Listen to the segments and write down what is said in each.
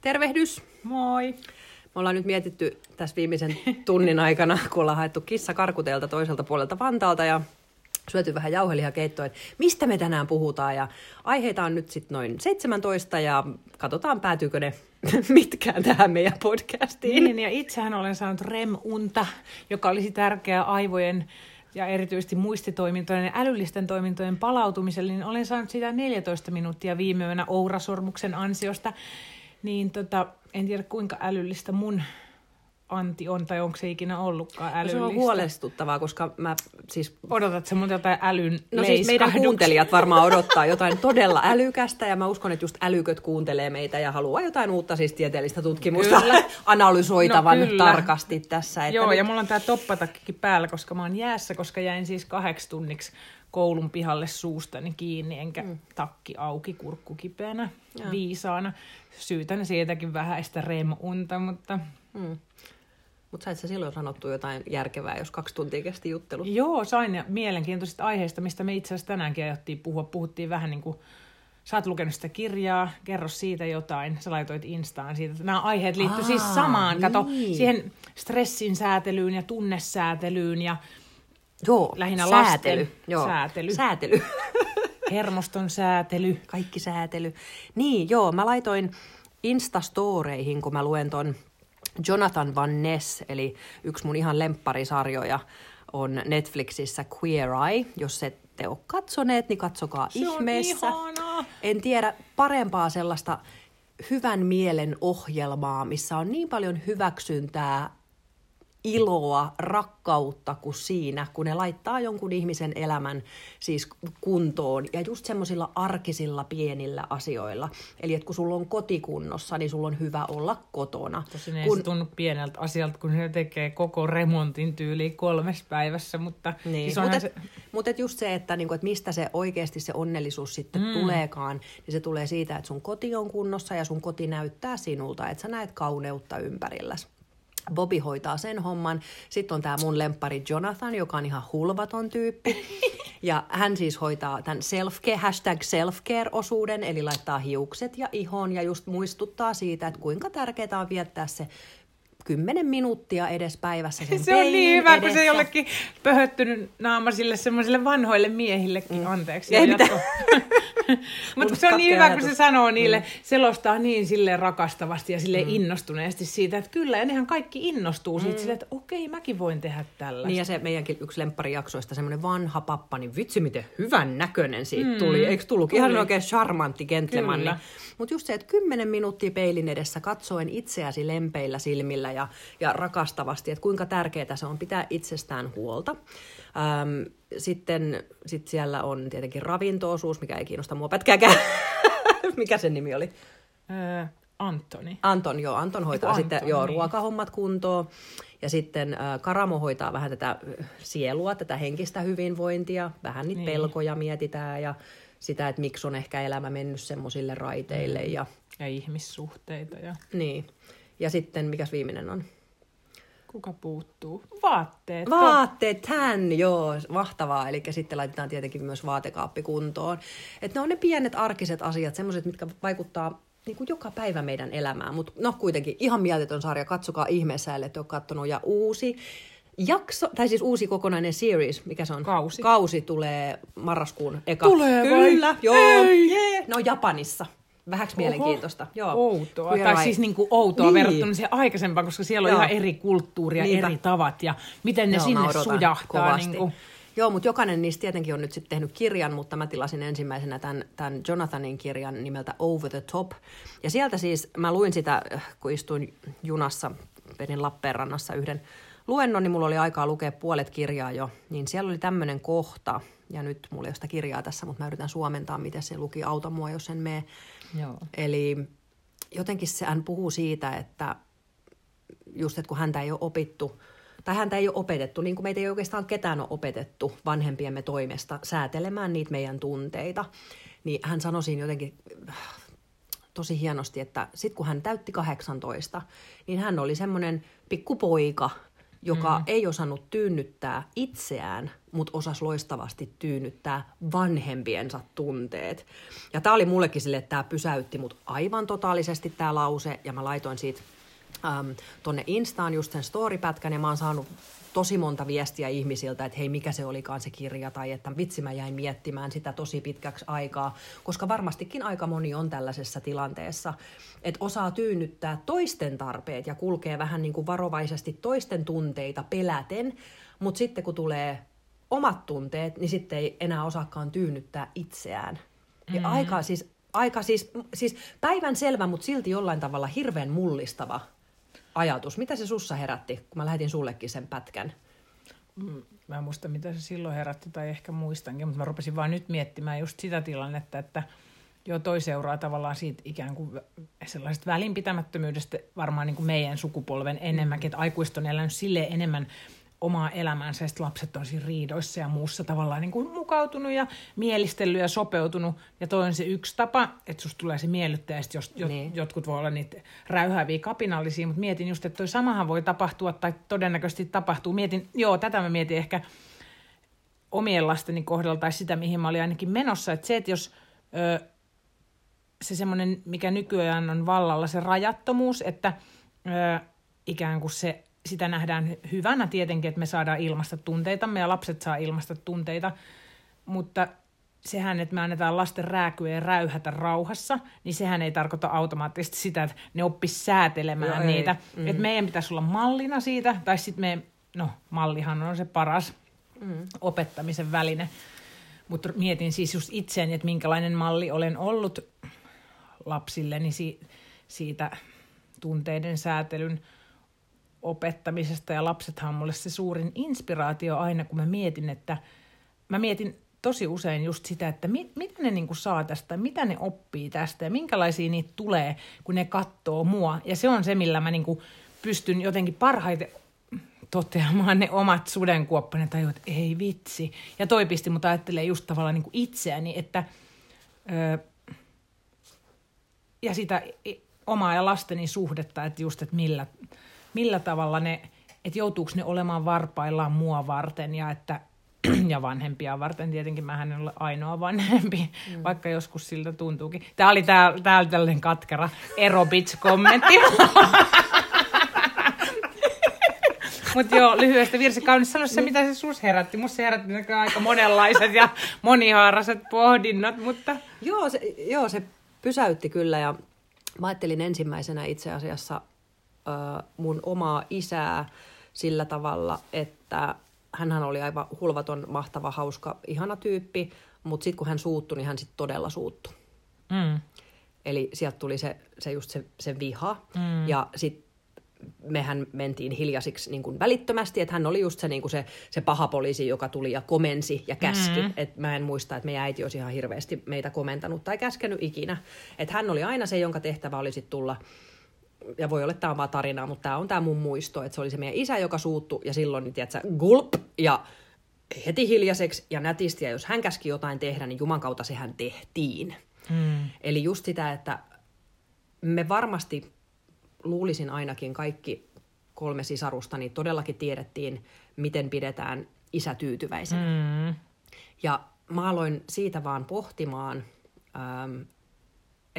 Tervehdys! Moi! Me ollaan nyt mietitty tässä viimeisen tunnin aikana, kun ollaan haettu kissa karkuteelta toiselta puolelta Vantaalta ja syöty vähän jauhelihakeittoa, että mistä me tänään puhutaan. Ja aiheita on nyt sitten noin 17 ja katsotaan päätyykö ne mitkään tähän meidän podcastiin. Niin, ja itsehän olen saanut REM-unta, joka olisi tärkeää aivojen ja erityisesti muistitoimintojen ja älyllisten toimintojen palautumiselle, niin olen saanut sitä 14 minuuttia viime yönä Ourasormuksen ansiosta. Niin tota, en tiedä kuinka älyllistä mun anti on, tai onko se ikinä ollutkaan älyllistä. Se on huolestuttavaa, koska mä siis... Odotatko mun jotain älyn No siis meidän kuuntelijat varmaan odottaa jotain todella älykästä, ja mä uskon, että just älyköt kuuntelee meitä ja haluaa jotain uutta siis tieteellistä tutkimusta kyllä. analysoitavan no, kyllä. tarkasti tässä. Että Joo, nyt... ja mulla on tää toppatakkikin päällä, koska mä oon jäässä, koska jäin siis kahdeksi tunniksi koulun pihalle suustani kiinni, enkä mm. takki auki, kurkku kipeänä, ja. viisaana. Syytän siitäkin vähäistä rem-unta, mutta... Mm. Mutta sait sä silloin sanottu jotain järkevää, jos kaksi tuntia kesti juttelu? Joo, sain ja mielenkiintoisista aiheista, mistä me itse asiassa tänäänkin ajattiin puhua. Puhuttiin vähän niin kuin, sä oot lukenut sitä kirjaa, kerro siitä jotain. Sä laitoit Instaan siitä. Nämä aiheet liittyy siis samaan. Niin. Kato, siihen stressin säätelyyn ja tunnesäätelyyn ja Joo, lähinnä säätely. lasten joo. säätely. Säätely. Hermoston säätely. Kaikki säätely. Niin, joo, mä laitoin Instastoreihin, kun mä luen ton Jonathan Van Ness, eli yksi mun ihan lempparisarjoja, on Netflixissä Queer Eye. Jos ette ole katsoneet, niin katsokaa Se ihmeessä. On. En tiedä parempaa sellaista hyvän mielen ohjelmaa, missä on niin paljon hyväksyntää iloa, rakkautta kuin siinä, kun ne laittaa jonkun ihmisen elämän siis kuntoon ja just semmoisilla arkisilla pienillä asioilla. Eli että kun sulla on kotikunnossa, niin sulla on hyvä olla kotona. Tosin ei kun... se tunnu pieneltä asialta, kun ne tekee koko remontin tyyliin kolmes päivässä, mutta niin. siis Mutta et, se... mut et just se, että, niinku, että mistä se oikeasti se onnellisuus sitten mm. tuleekaan, niin se tulee siitä, että sun koti on kunnossa ja sun koti näyttää sinulta, että sä näet kauneutta ympärilläsi. Bobby hoitaa sen homman. Sitten on tämä mun lempari Jonathan, joka on ihan hulvaton tyyppi. Ja hän siis hoitaa tämän self-care, hashtag self-care-osuuden, eli laittaa hiukset ja ihon ja just muistuttaa siitä, että kuinka tärkeää on viettää se kymmenen minuuttia edes päivässä sen Se on niin hyvä, edessä. kun se jollekin pöhöttynyt naama sille semmoisille vanhoille miehillekin, mm. anteeksi. Ei mitään. Mutta se on niin hyvä, kun se sanoo niille, mm. selostaa niin sille rakastavasti ja sille mm. innostuneesti siitä, että kyllä, ja nehän kaikki innostuu siitä mm. sille, että okei, mäkin voin tehdä tällaista. Niin ja se meidänkin yksi lempparijaksoista, semmoinen vanha pappa, niin vitsi miten hyvän näköinen siitä mm. tuli. Eikö tullut? Ihan oikein charmantti gentleman. Mutta just se, että kymmenen minuuttia peilin edessä katsoen itseäsi lempeillä silmillä ja, ja rakastavasti, että kuinka tärkeää se on pitää itsestään huolta. Ähm, sitten sit siellä on tietenkin ravintoosuus, mikä ei kiinnosta mua pätkääkään. mikä sen nimi oli? Öö, Antoni. Anton, joo. Anton hoitaa Anton, sitten joo, ruokahommat kuntoon. Ja sitten äh, Karamo hoitaa vähän tätä sielua, tätä henkistä hyvinvointia. Vähän niitä Niin. pelkoja mietitään ja sitä, että miksi on ehkä elämä mennyt semmoisille raiteille. Ja, Ja ihmissuhteita ja niin. ja sitten, mikäs viimeinen on? Kuka puuttuu? Vaatteet. Vaatteet, hän, joo, mahtavaa. Eli sitten laitetaan tietenkin myös vaatekaappi kuntoon. Et ne on ne pienet arkiset asiat, semmoiset, mitkä vaikuttaa niin kuin joka päivä meidän elämään. Mutta no kuitenkin ihan mieletön sarja, katsokaa ihmeessä, ellei ole kattonut. Ja uusi jakso, tai siis uusi kokonainen series, mikä se on? Kausi. Kausi tulee marraskuun eka. Tulee vai? Kyllä, joo. Ei. Yeah. No Japanissa. Vähäksi mielenkiintoista. Joo. Outoa. Queer tai siis niinku outoa Niin. niin. verrattuna siihen aikaisempaan, koska siellä on Joo. ihan eri kulttuuri ja Niinpä. eri tavat ja miten ne Joo, sinne sujahtaa. kovasti. Niinku. Joo, mutta jokainen niistä tietenkin on nyt sitten tehnyt kirjan, mutta mä tilasin ensimmäisenä tämän, tämän Jonathanin kirjan nimeltä Over the Top. Ja sieltä siis, mä luin sitä, kun istuin junassa, vedin Lappeenrannassa yhden luennon, niin mulla oli aikaa lukea puolet kirjaa jo. Niin siellä oli tämmöinen kohta, ja nyt mulla ei ole sitä kirjaa tässä, mutta mä yritän suomentaa, miten se luki, auta mua, jos en mene. Joo. Eli jotenkin se, hän puhuu siitä, että just, että kun häntä ei ole opittu, tai häntä ei ole opetettu, niin kuin meitä ei oikeastaan ketään ole opetettu vanhempiemme toimesta säätelemään niitä meidän tunteita, niin hän sanoi siinä jotenkin äh, tosi hienosti, että sitten kun hän täytti 18, niin hän oli semmoinen pikkupoika, joka mm. ei osannut tyynnyttää itseään, mutta osasi loistavasti tyynnyttää vanhempiensa tunteet. Ja tämä oli mullekin sille, että tämä pysäytti mut aivan totaalisesti tämä lause, ja mä laitoin siitä äm, tonne Instaan just sen storypätkän, ja mä oon saanut tosi monta viestiä ihmisiltä, että hei, mikä se olikaan se kirja, tai että vitsi mä jäin miettimään sitä tosi pitkäksi aikaa, koska varmastikin aika moni on tällaisessa tilanteessa, että osaa tyynnyttää toisten tarpeet ja kulkee vähän niin kuin varovaisesti toisten tunteita peläten, mutta sitten kun tulee omat tunteet, niin sitten ei enää osaakaan tyynnyttää itseään. Ja mm-hmm. aika siis, aika siis, siis päivän selvä, mutta silti jollain tavalla hirveän mullistava ajatus. Mitä se sussa herätti, kun mä lähetin sullekin sen pätkän? Mm, mä en muista, mitä se silloin herätti, tai ehkä muistankin, mutta mä rupesin vaan nyt miettimään just sitä tilannetta, että jo toi seuraa tavallaan siitä ikään kuin sellaisesta välinpitämättömyydestä varmaan niin kuin meidän sukupolven enemmänkin, että aikuiset on elänyt silleen enemmän omaa elämäänsä ja lapset on siinä riidoissa ja muussa tavallaan niin kuin mukautunut ja mielistellyt ja sopeutunut. Ja toi on se yksi tapa, että susta tulee se miellyttäjä, jos niin. jotkut voi olla niitä räyhääviä kapinallisia, mutta mietin just, että toi samahan voi tapahtua tai todennäköisesti tapahtuu. Mietin, joo, tätä mä mietin ehkä omien lasteni kohdalla tai sitä, mihin mä olin ainakin menossa. Että se, että jos ö, se semmoinen, mikä nykyään on vallalla, se rajattomuus, että ö, ikään kuin se sitä nähdään hyvänä tietenkin, että me saadaan ilmasta tunteita, ja lapset saa ilmasta tunteita, mutta sehän, että me annetaan lasten rääkyä ja räyhätä rauhassa, niin sehän ei tarkoita automaattisesti sitä, että ne oppis säätelemään Joo, niitä. Mm. Että meidän pitäisi olla mallina siitä, tai sitten me, no mallihan on se paras mm. opettamisen väline. Mutta mietin siis just itseäni, että minkälainen malli olen ollut lapsilleni si- siitä tunteiden säätelyn opettamisesta ja lapsethan on mulle se suurin inspiraatio aina, kun mä mietin, että mä mietin tosi usein just sitä, että mit, mitä ne niinku saa tästä, mitä ne oppii tästä ja minkälaisia niitä tulee, kun ne katsoo mua. Ja se on se, millä mä niinku pystyn jotenkin parhaiten toteamaan ne omat sudenkuoppani tai että ei vitsi. Ja toi pisti mut ajattelee just tavallaan niinku itseäni, että öö, ja sitä omaa ja lasteni suhdetta, että just, että millä, millä tavalla ne, että joutuuko ne olemaan varpaillaan mua varten ja että ja vanhempia varten. Tietenkin mä en ole ainoa vanhempi, mm. vaikka joskus siltä tuntuukin. Tämä oli täällä tää tällainen katkera erobits-kommentti. Mutta joo, lyhyestä virsi kaunis. Sano se, mitä se sus herätti. Musta se herätti aika monenlaiset ja monihaaraset pohdinnat, mutta... Joo se, joo, se pysäytti kyllä ja mä ajattelin ensimmäisenä itse asiassa mun omaa isää sillä tavalla, että hän oli aivan hulvaton, mahtava, hauska, ihana tyyppi, mutta sitten kun hän suuttui, niin hän sitten todella suuttui. Mm. Eli sieltä tuli se, se just se, se viha. Mm. Ja sitten mehän mentiin hiljaisiksi niin kuin välittömästi, että hän oli just se, niin kuin se, se paha poliisi, joka tuli ja komensi ja käski. Mm. Et mä en muista, että meidän äiti olisi ihan hirveästi meitä komentanut tai käskenyt ikinä. Että hän oli aina se, jonka tehtävä oli sitten tulla ja voi olla, että tämä on vaan tarinaa, mutta tämä on tämä mun muisto, että se oli se meidän isä, joka suuttu ja silloin, niin tiedätkö, gulp ja heti hiljaiseksi ja nätisti, ja jos hän käski jotain tehdä, niin Juman kautta sehän tehtiin. Hmm. Eli just sitä, että me varmasti luulisin ainakin kaikki kolme sisarusta, niin todellakin tiedettiin, miten pidetään isä tyytyväisenä. Hmm. Ja mä aloin siitä vaan pohtimaan, ähm,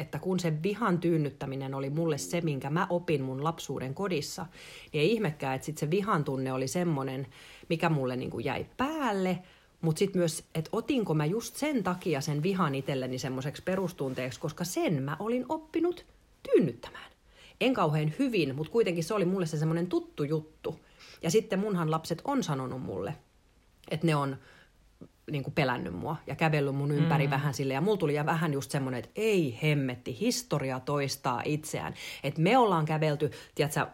että kun se vihan tyynnyttäminen oli mulle se, minkä mä opin mun lapsuuden kodissa, niin ei ihmekään, että sit se vihan tunne oli semmoinen, mikä mulle niin kuin jäi päälle, mutta sitten myös, että otinko mä just sen takia sen vihan itselleni semmoiseksi perustunteeksi, koska sen mä olin oppinut tyynnyttämään. En kauhean hyvin, mutta kuitenkin se oli mulle se semmoinen tuttu juttu. Ja sitten munhan lapset on sanonut mulle, että ne on niin kuin pelännyt mua ja kävellyt mun ympäri mm. vähän sille. Ja mulla tuli vähän just semmoinen, että ei hemmetti, historia toistaa itseään. Että me ollaan kävelty, tiedätkö,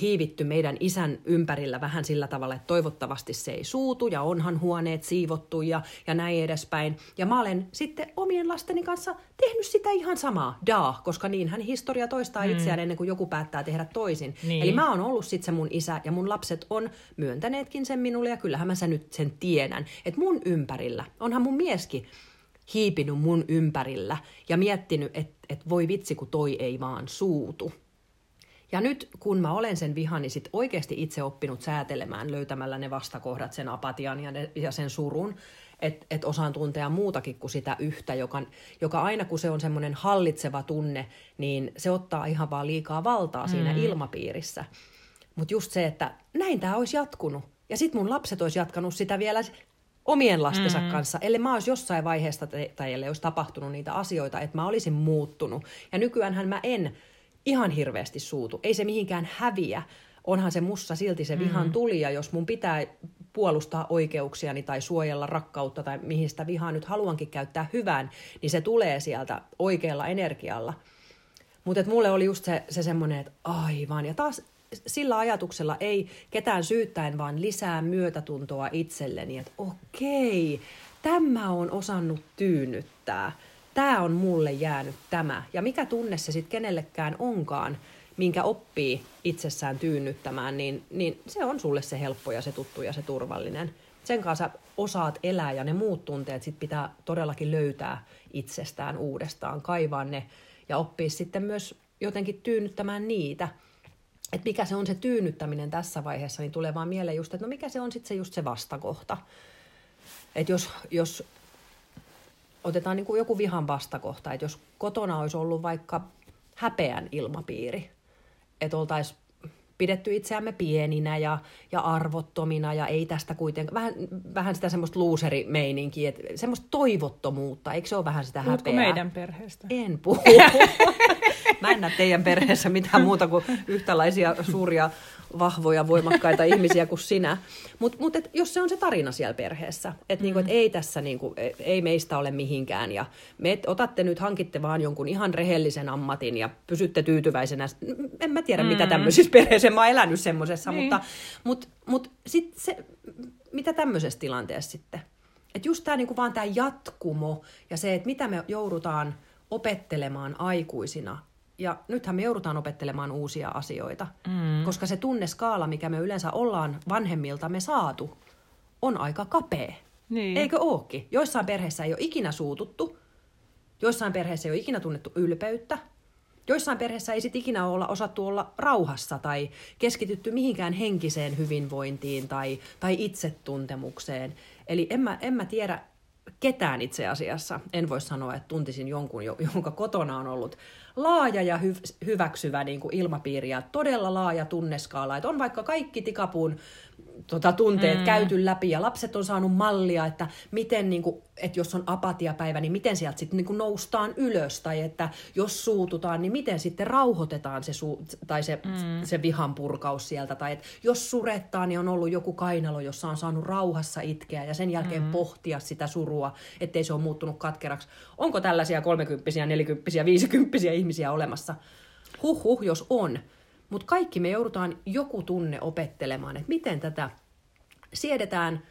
hiivitty meidän isän ympärillä vähän sillä tavalla, että toivottavasti se ei suutu ja onhan huoneet siivottu ja, ja näin edespäin. Ja mä olen sitten omien lasteni kanssa tehnyt sitä ihan samaa, daa, koska niinhän historia toistaa mm. itseään ennen kuin joku päättää tehdä toisin. Niin. Eli mä oon ollut sitten se mun isä ja mun lapset on myöntäneetkin sen minulle ja kyllähän mä sen nyt sen tiedän, että mun ympärillä, onhan mun mieskin hiipinyt mun ympärillä ja miettinyt, että et voi vitsi kun toi ei vaan suutu. Ja nyt kun mä olen sen vihan, niin sit oikeasti itse oppinut säätelemään löytämällä ne vastakohdat, sen apatian ja, ne, ja sen surun, että et osaan tuntea muutakin kuin sitä yhtä, joka, joka aina kun se on semmoinen hallitseva tunne, niin se ottaa ihan vaan liikaa valtaa mm. siinä ilmapiirissä. Mutta just se, että näin tämä olisi jatkunut. Ja sitten mun lapset olisi jatkanut sitä vielä omien lastensa mm-hmm. kanssa, ellei mä olisi jossain vaiheessa tai ellei olisi tapahtunut niitä asioita, että mä olisin muuttunut. Ja nykyäänhän mä en ihan hirveästi suutu. Ei se mihinkään häviä. Onhan se mussa silti se vihan mm-hmm. tuli, ja jos mun pitää puolustaa oikeuksiani tai suojella rakkautta tai mihin sitä vihaa nyt haluankin käyttää hyvään, niin se tulee sieltä oikealla energialla. Mutta mulle oli just se, se semmoinen, että aivan. Ja taas sillä ajatuksella ei ketään syyttäen, vaan lisää myötätuntoa itselleni, että okei, tämä on osannut tyynnyttää. Tämä on mulle jäänyt tämä. Ja mikä tunne se sitten kenellekään onkaan, minkä oppii itsessään tyynnyttämään, niin, niin se on sulle se helppo ja se tuttu ja se turvallinen. Sen kanssa osaat elää ja ne muut tunteet sit pitää todellakin löytää itsestään uudestaan, kaivaa ne ja oppia sitten myös jotenkin tyynnyttämään niitä. Että mikä se on se tyynnyttäminen tässä vaiheessa, niin tulee vaan mieleen just, että no mikä se on sitten se just se vastakohta. Että jos, jos otetaan niin kuin joku vihan vastakohta, että jos kotona olisi ollut vaikka häpeän ilmapiiri, että oltaisiin pidetty itseämme pieninä ja, ja arvottomina ja ei tästä kuitenkaan, vähän, vähän sitä semmoista luuserimeininkiä, että semmoista toivottomuutta, eikö se ole vähän sitä Puhutko häpeää? meidän perheestä? En puhu. Mä en näe teidän perheessä mitään muuta kuin yhtälaisia suuria, vahvoja, voimakkaita ihmisiä kuin sinä. Mutta mut jos se on se tarina siellä perheessä, että niinku, et ei tässä, niinku, ei meistä ole mihinkään ja me otatte nyt, hankitte vaan jonkun ihan rehellisen ammatin ja pysytte tyytyväisenä. En mä tiedä, mm. mitä tämmöisissä perheissä, mä oon elänyt semmoisessa, niin. mutta, mutta, mutta sit se, mitä tämmöisessä tilanteessa sitten? Että just tämä niinku vaan tämä jatkumo ja se, että mitä me joudutaan opettelemaan aikuisina ja nythän me joudutaan opettelemaan uusia asioita, mm. koska se tunneskaala, mikä me yleensä ollaan vanhemmilta me saatu, on aika kapea. Niin. Eikö ookin? Joissain perheissä ei ole ikinä suututtu, joissain perheissä ei ole ikinä tunnettu ylpeyttä, joissain perheissä ei sit ikinä olla osattu olla rauhassa tai keskitytty mihinkään henkiseen hyvinvointiin tai, tai itsetuntemukseen. Eli en mä, en mä tiedä ketään itse asiassa. En voi sanoa, että tuntisin jonkun, jonka kotona on ollut laaja ja hy- hyväksyvä niin kuin ilmapiiri ja todella laaja tunneskaala. Että on vaikka kaikki tikapuun tota, tunteet mm. käyty läpi ja lapset on saanut mallia, että miten, niin kuin, että jos on apatiapäivä, niin miten sieltä sitten niin noustaan ylös tai että jos suututaan, niin miten sitten rauhoitetaan se, su- tai se, mm. se vihan purkaus sieltä tai että jos surettaa, niin on ollut joku kainalo, jossa on saanut rauhassa itkeä ja sen jälkeen mm. pohtia sitä surua, ettei se ole muuttunut katkeraksi. Onko tällaisia kolmekymppisiä, nelikymppisiä, viisikymppisiä ihmisiä olemassa? Huh, huh jos on. Mutta kaikki me joudutaan joku tunne opettelemaan, että miten tätä siedetään,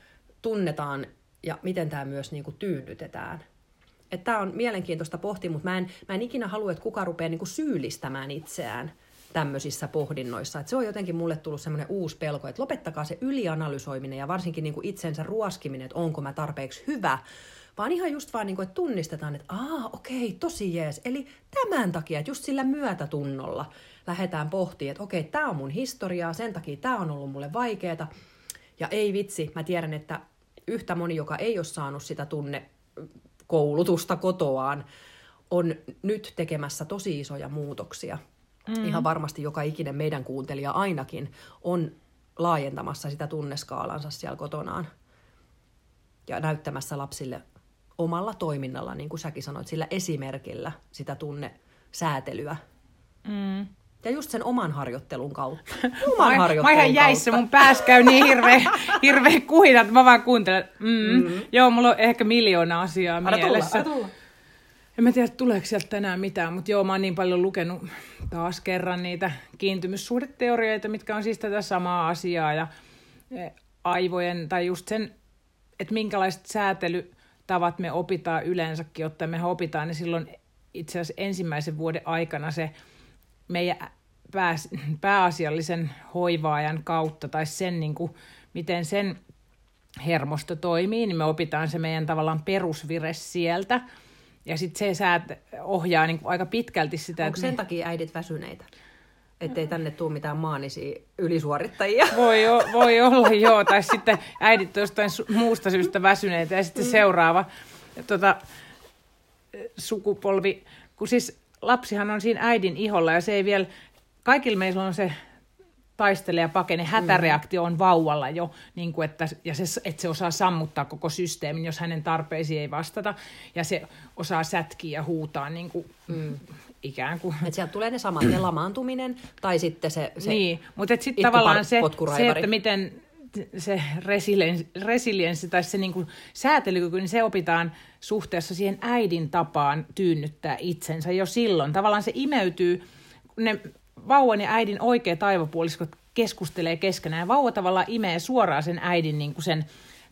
tunnetaan ja miten tämä myös niinku tyynnytetään. Tämä on mielenkiintoista pohtia, mutta mä en, mä en ikinä halua, että kuka rupeaa niinku syyllistämään itseään tämmöisissä pohdinnoissa. Et se on jotenkin mulle tullut semmoinen uusi pelko, että lopettakaa se ylianalysoiminen ja varsinkin niinku itsensä ruoskiminen, että onko mä tarpeeksi hyvä, vaan ihan just vaan, niinku, että tunnistetaan, että aa, okei, tosi jees. Eli tämän takia, että just sillä myötätunnolla lähdetään pohtimaan, että okei, tämä on mun historiaa, sen takia tämä on ollut mulle vaikeaa. Ja ei vitsi, mä tiedän, että yhtä moni, joka ei ole saanut sitä tunne koulutusta kotoaan, on nyt tekemässä tosi isoja muutoksia. Mm. Ihan varmasti joka ikinen meidän kuuntelija ainakin on laajentamassa sitä tunneskaalansa siellä kotonaan ja näyttämässä lapsille omalla toiminnalla, niin kuin säkin sanoit, sillä esimerkillä sitä tunnesäätelyä. Mm. Ja just sen oman harjoittelun kautta. Oman mä, harjoittelun mä ihan jäissä, mun päässä käy niin hirveä, hirveä kuhina, että mä vaan kuuntelen. Mm. Mm. Joo, mulla on ehkä miljoona asiaa Anna mielessä. Tulla, tulla. En mä tiedä, tuleeko sieltä tänään mitään, mutta joo, mä oon niin paljon lukenut taas kerran niitä kiintymyssuhdeteorioita, mitkä on siis tätä samaa asiaa ja e, aivojen, tai just sen, että minkälaiset säätelytavat me opitaan yleensäkin, jotta me opitaan, niin silloin itse asiassa ensimmäisen vuoden aikana se meidän pää, pääasiallisen hoivaajan kautta tai sen, niin kuin, miten sen hermosto toimii, niin me opitaan se meidän tavallaan perusvire sieltä. Ja sitten se säät ohjaa niin kuin aika pitkälti sitä. Onko sen me... takia äidit väsyneitä? Ettei tänne tule mitään maanisia ylisuorittajia. Voi, o, voi olla, joo. Tai sitten äidit on jostain muusta syystä väsyneitä ja sitten mm. seuraava tota, sukupolvi. Kun siis lapsihan on siinä äidin iholla ja se ei vielä, kaikilla meillä on se taistele ja pakene, hätäreaktio on vauvalla jo, niin kuin että, ja se, että se osaa sammuttaa koko systeemin, jos hänen tarpeisiin ei vastata, ja se osaa sätkiä ja huutaa niin kuin, mm. Ikään kuin. Että sieltä tulee ne samat, ne lamaantuminen, tai sitten se, se Niin, mutta sitten tavallaan se, se, että miten se resilienssi, resilienssi tai se niin kuin säätelykyky, niin se opitaan suhteessa siihen äidin tapaan tyynnyttää itsensä jo silloin. Tavallaan se imeytyy, ne vauvan ja äidin oikeat aivopuoliskot keskustelee keskenään. Ja vauva tavallaan imee suoraan sen äidin niin kuin sen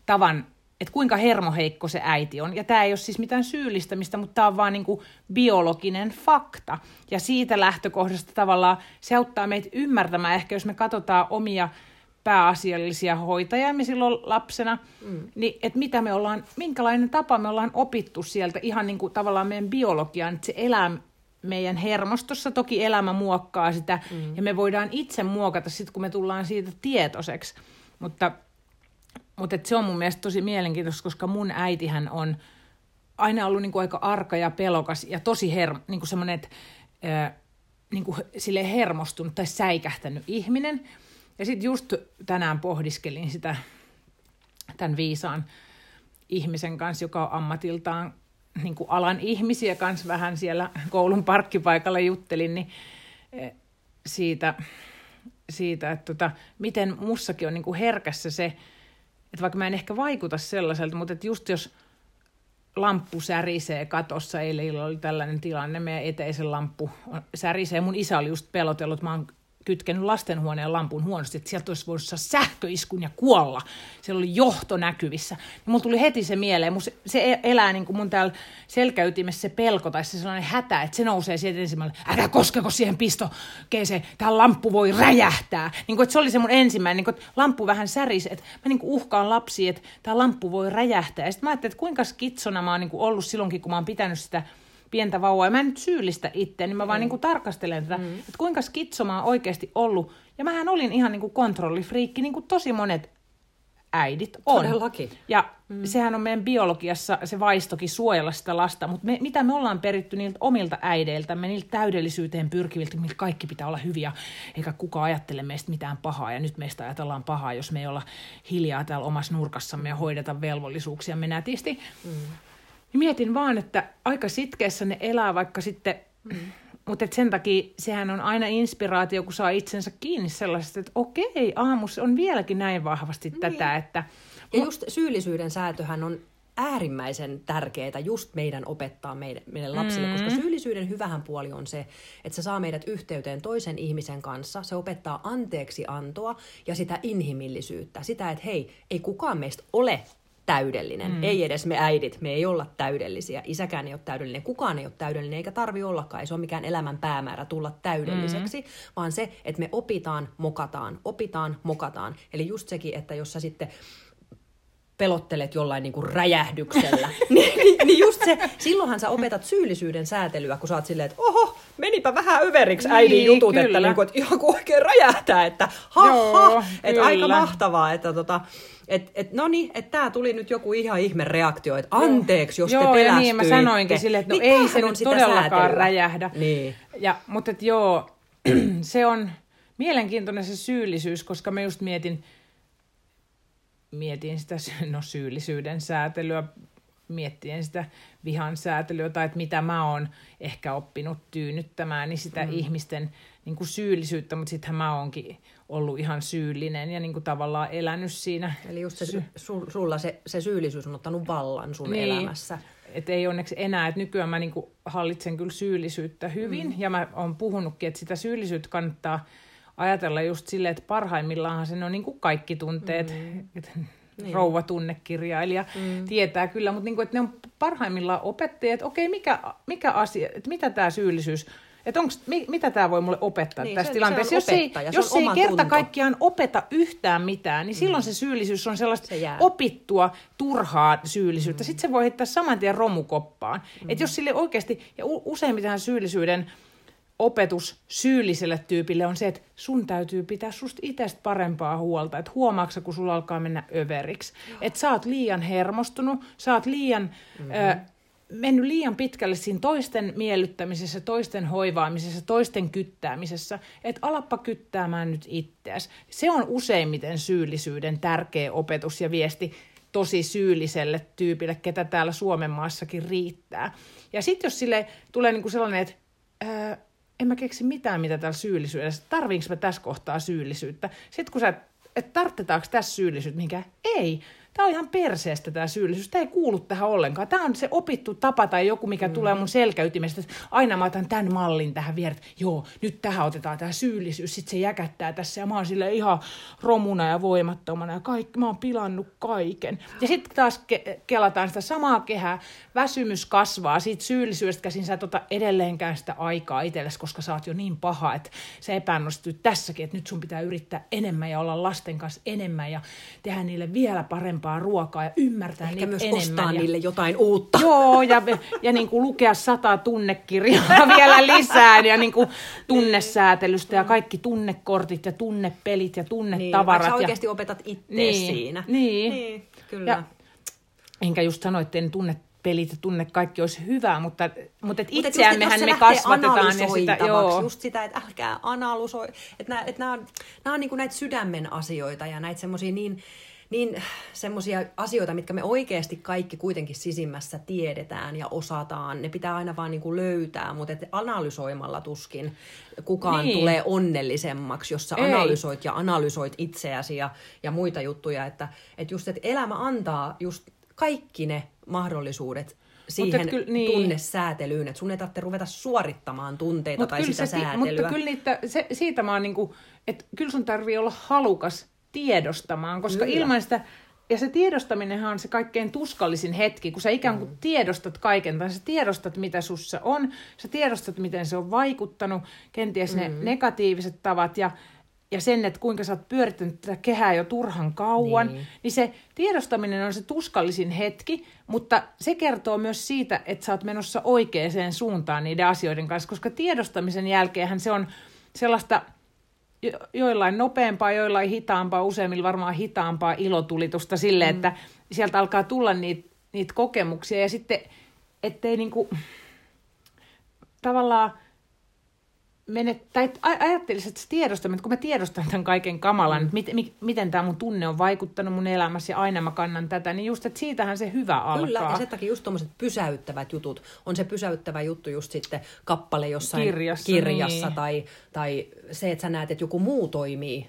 tavan, että kuinka hermoheikko se äiti on. Ja tämä ei ole siis mitään syyllistämistä, mutta tämä on vaan niin kuin biologinen fakta. Ja siitä lähtökohdasta tavallaan se auttaa meitä ymmärtämään, ehkä jos me katsotaan omia pääasiallisia hoitajamme silloin lapsena, mm. niin että mitä me ollaan, minkälainen tapa me ollaan opittu sieltä ihan niin kuin tavallaan meidän biologiaan, että se elää meidän hermostossa. Toki elämä muokkaa sitä mm. ja me voidaan itse muokata sitten, kun me tullaan siitä tietoiseksi. Mutta, mutta se on mun mielestä tosi mielenkiintoista, koska mun äitihän on aina ollut niin kuin aika arka ja pelokas ja tosi her, niin kuin semmoinen, että äh, niin kuin sille hermostunut tai säikähtänyt ihminen. Ja sitten just tänään pohdiskelin sitä tämän viisaan ihmisen kanssa, joka on ammatiltaan niin kuin alan ihmisiä kanssa vähän siellä koulun parkkipaikalla juttelin, niin siitä, siitä että tota, miten mussakin on niin kuin herkässä se, että vaikka mä en ehkä vaikuta sellaiselta, mutta että just jos lamppu särisee katossa, eilen oli tällainen tilanne, meidän eteisen lamppu särisee. Mun isä oli just pelotellut, mä oon kytkenyt lastenhuoneen lampun huonosti, että sieltä olisi voinut saada sähköiskun ja kuolla. Siellä oli johto näkyvissä. Niin mulla tuli heti se mieleen. Mun se, se e- elää niin kuin mun täällä selkäytimessä se pelko tai se sellainen hätä, että se nousee sieltä ensimmäinen. Älä koskeko siihen pistokeeseen, tämä lamppu voi räjähtää. Niin kuin, että se oli se mun ensimmäinen, niin kuin, että lamppu vähän särisi, että mä niin kuin uhkaan lapsia, että tämä lamppu voi räjähtää. Ja sitten mä ajattelin, että kuinka skitsona mä oon niin kuin ollut silloinkin, kun mä oon pitänyt sitä pientä vauvaa. Ja mä en nyt syyllistä itse, niin mä vaan mm. niin kuin tarkastelen tätä, mm. että kuinka skitsomaa oikeasti ollut. Ja mähän olin ihan niin kuin kontrollifriikki, niin kuin tosi monet äidit on. Todellakin. Ja mm. sehän on meidän biologiassa se vaistokin suojella sitä lasta, mutta me, mitä me ollaan peritty niiltä omilta äideiltämme, niiltä täydellisyyteen pyrkiviltä, miltä kaikki pitää olla hyviä, eikä kuka ajattele meistä mitään pahaa, ja nyt meistä ajatellaan pahaa, jos me ei olla hiljaa täällä omassa nurkassamme ja hoideta velvollisuuksia me nätisti. Mm. Niin mietin vaan, että aika sitkeässä ne elää vaikka sitten, mm. mutta sen takia sehän on aina inspiraatio, kun saa itsensä kiinni sellaisesta, että okei, aamus on vieläkin näin vahvasti niin. tätä, että... Ja just syyllisyyden säätöhän on äärimmäisen tärkeää just meidän opettaa meidän, meidän lapsille, mm-hmm. koska syyllisyyden hyvähän puoli on se, että se saa meidät yhteyteen toisen ihmisen kanssa, se opettaa anteeksi antoa ja sitä inhimillisyyttä, sitä, että hei, ei kukaan meistä ole täydellinen. Mm. Ei edes me äidit, me ei olla täydellisiä. Isäkään ei ole täydellinen, kukaan ei ole täydellinen, eikä tarvi ollakaan. Ei se ole mikään elämän päämäärä tulla täydelliseksi, mm. vaan se, että me opitaan, mokataan, opitaan, mokataan. Eli just sekin, että jos sä sitten pelottelet jollain niin kuin räjähdyksellä, niin, niin, niin just se, silloinhan sä opetat syyllisyyden säätelyä, kun sä oot silleen, että oho, menipä vähän överiksi äidin niin, jutut, kyllä. että, niin kuin, että ihan kuin oikein räjähtää, että ha, ha että aika mahtavaa, että tota, et, et, no niin, että tämä tuli nyt joku ihan ihme reaktio, että anteeksi, jos joo, te pelästyitte. niin, mä sanoinkin silleen, että no niin ei se nyt todellakaan säätelyä. räjähdä. Niin. Ja, mutta et joo, se on mielenkiintoinen se syyllisyys, koska mä just mietin, mietin sitä no, syyllisyyden säätelyä, miettien sitä vihan säätelyä tai että mitä mä oon ehkä oppinut tyynnyttämään, niin sitä mm. ihmisten niin kuin syyllisyyttä, mutta sittenhän mä oonkin ollut ihan syyllinen ja niin kuin tavallaan elänyt siinä. Eli just se, su, sulla se, se syyllisyys on ottanut vallan sun niin. elämässä. Että ei onneksi enää, että nykyään mä niin kuin hallitsen kyllä syyllisyyttä hyvin mm. ja mä oon puhunutkin, että sitä syyllisyyttä kannattaa ajatella just silleen, että parhaimmillaanhan sen on niin kuin kaikki tunteet, mm. niin. rouvatunnekirjailija mm. tietää kyllä, mutta niin kuin, että ne on parhaimmillaan opettajat, että okei, mikä, mikä asia, että mitä tämä syyllisyys että onks, mi, mitä tämä voi mulle opettaa niin, tässä se, tilanteessa. Se jos ei, jos ei kerta tunto. kaikkiaan opeta yhtään mitään, niin silloin mm. se syyllisyys on sellaista se opittua turhaa syyllisyyttä. Mm. Sitten se voi heittää saman tien romukoppaan. Mm. Että jos sille oikeasti, ja useimmiten syyllisyyden opetus syylliselle tyypille on se, että sun täytyy pitää susta itsestä parempaa huolta. Että huomaaksa, kun sulla alkaa mennä överiksi. Että sä oot liian hermostunut, sä oot liian... Mm-hmm. Ö, mennyt liian pitkälle siinä toisten miellyttämisessä, toisten hoivaamisessa, toisten kyttäämisessä, että alappa kyttäämään nyt itseäsi. Se on useimmiten syyllisyyden tärkeä opetus ja viesti tosi syylliselle tyypille, ketä täällä Suomen maassakin riittää. Ja sitten jos sille tulee niinku sellainen, että en mä keksi mitään, mitä täällä syyllisyydessä, tarviinko mä tässä kohtaa syyllisyyttä. Sitten kun sä, että tarvitaanko tässä syyllisyyttä mihinkään, ei tämä on ihan perseestä tämä syyllisyys, tämä ei kuulu tähän ollenkaan. Tämä on se opittu tapa tai joku, mikä mm. tulee mun selkäytimestä. Aina mä otan tämän mallin tähän viereen, joo, nyt tähän otetaan tämä syyllisyys, sitten se jäkättää tässä ja mä oon sille ihan romuna ja voimattomana ja kaikki, mä oon pilannut kaiken. Ja sitten taas ke- kelataan sitä samaa kehää, väsymys kasvaa, siitä syyllisyydestä käsin sä et ota edelleenkään sitä aikaa itsellesi, koska sä oot jo niin paha, että se epäonnistuu tässäkin, että nyt sun pitää yrittää enemmän ja olla lasten kanssa enemmän ja tehdä niille vielä parempaa parempaa ruokaa ja ymmärtää Ehkä niitä myös enemmän. ostaa ja, niille jotain uutta. Joo, ja, ja niin kuin lukea sata tunnekirjaa vielä lisää ja niin kuin tunnesäätelystä ja kaikki tunnekortit ja tunnepelit ja tunnetavarat. Niin, sä oikeasti opetat itse niin, siinä. Niin, niin kyllä. Ja, enkä just sano, että en tunne pelit ja tunne kaikki olisi hyvää, mutta, mutta et itseämmehän me kasvatetaan. Ja sitä, joo. just sitä, että älkää analysoi. Että nämä, että nämä on, nämä on niin kuin näitä sydämen asioita ja näitä semmoisia niin, niin semmoisia asioita, mitkä me oikeasti kaikki kuitenkin sisimmässä tiedetään ja osataan. Ne pitää aina vaan niin kuin löytää, mutta et analysoimalla tuskin kukaan niin. tulee onnellisemmaksi, jos sä Ei. analysoit ja analysoit itseäsi ja, ja muita juttuja. Että, että just, että elämä antaa just kaikki ne mahdollisuudet siihen kyllä, niin. tunnesäätelyyn, että sun ei tarvitse ruveta suorittamaan tunteita Mut tai sitä se, säätelyä. Mutta kyllä niitä, se, siitä mä oon niinku, että kyllä sun tarvii olla halukas tiedostamaan, koska Kyllä. ilman sitä, ja se tiedostaminenhan on se kaikkein tuskallisin hetki, kun sä ikään kuin mm. tiedostat kaiken, tai sä tiedostat, mitä sussa on, sä tiedostat, miten se on vaikuttanut, kenties mm. ne negatiiviset tavat, ja, ja sen, että kuinka sä oot pyörittänyt tätä kehää jo turhan kauan, niin. niin se tiedostaminen on se tuskallisin hetki, mutta se kertoo myös siitä, että sä oot menossa oikeaan suuntaan niiden asioiden kanssa, koska tiedostamisen jälkeenhän se on sellaista – joillain nopeampaa, joillain hitaampaa, useimmilla varmaan hitaampaa ilotulitusta sille, mm. että sieltä alkaa tulla niitä, niitä kokemuksia ja sitten, ettei niinku, tavallaan mene, tai ajattelisit, että tiedostan, että kun mä tiedostan tämän kaiken kamalan, mm. että mit, miten tämä mun tunne on vaikuttanut mun elämässä ja aina mä kannan tätä, niin just, että siitähän se hyvä alkaa. Kyllä, ja sen takia just tuommoiset pysäyttävät jutut, on se pysäyttävä juttu just sitten kappale jossain kirjassa, kirjassa niin. tai, tai se, että sä näet, että joku muu toimii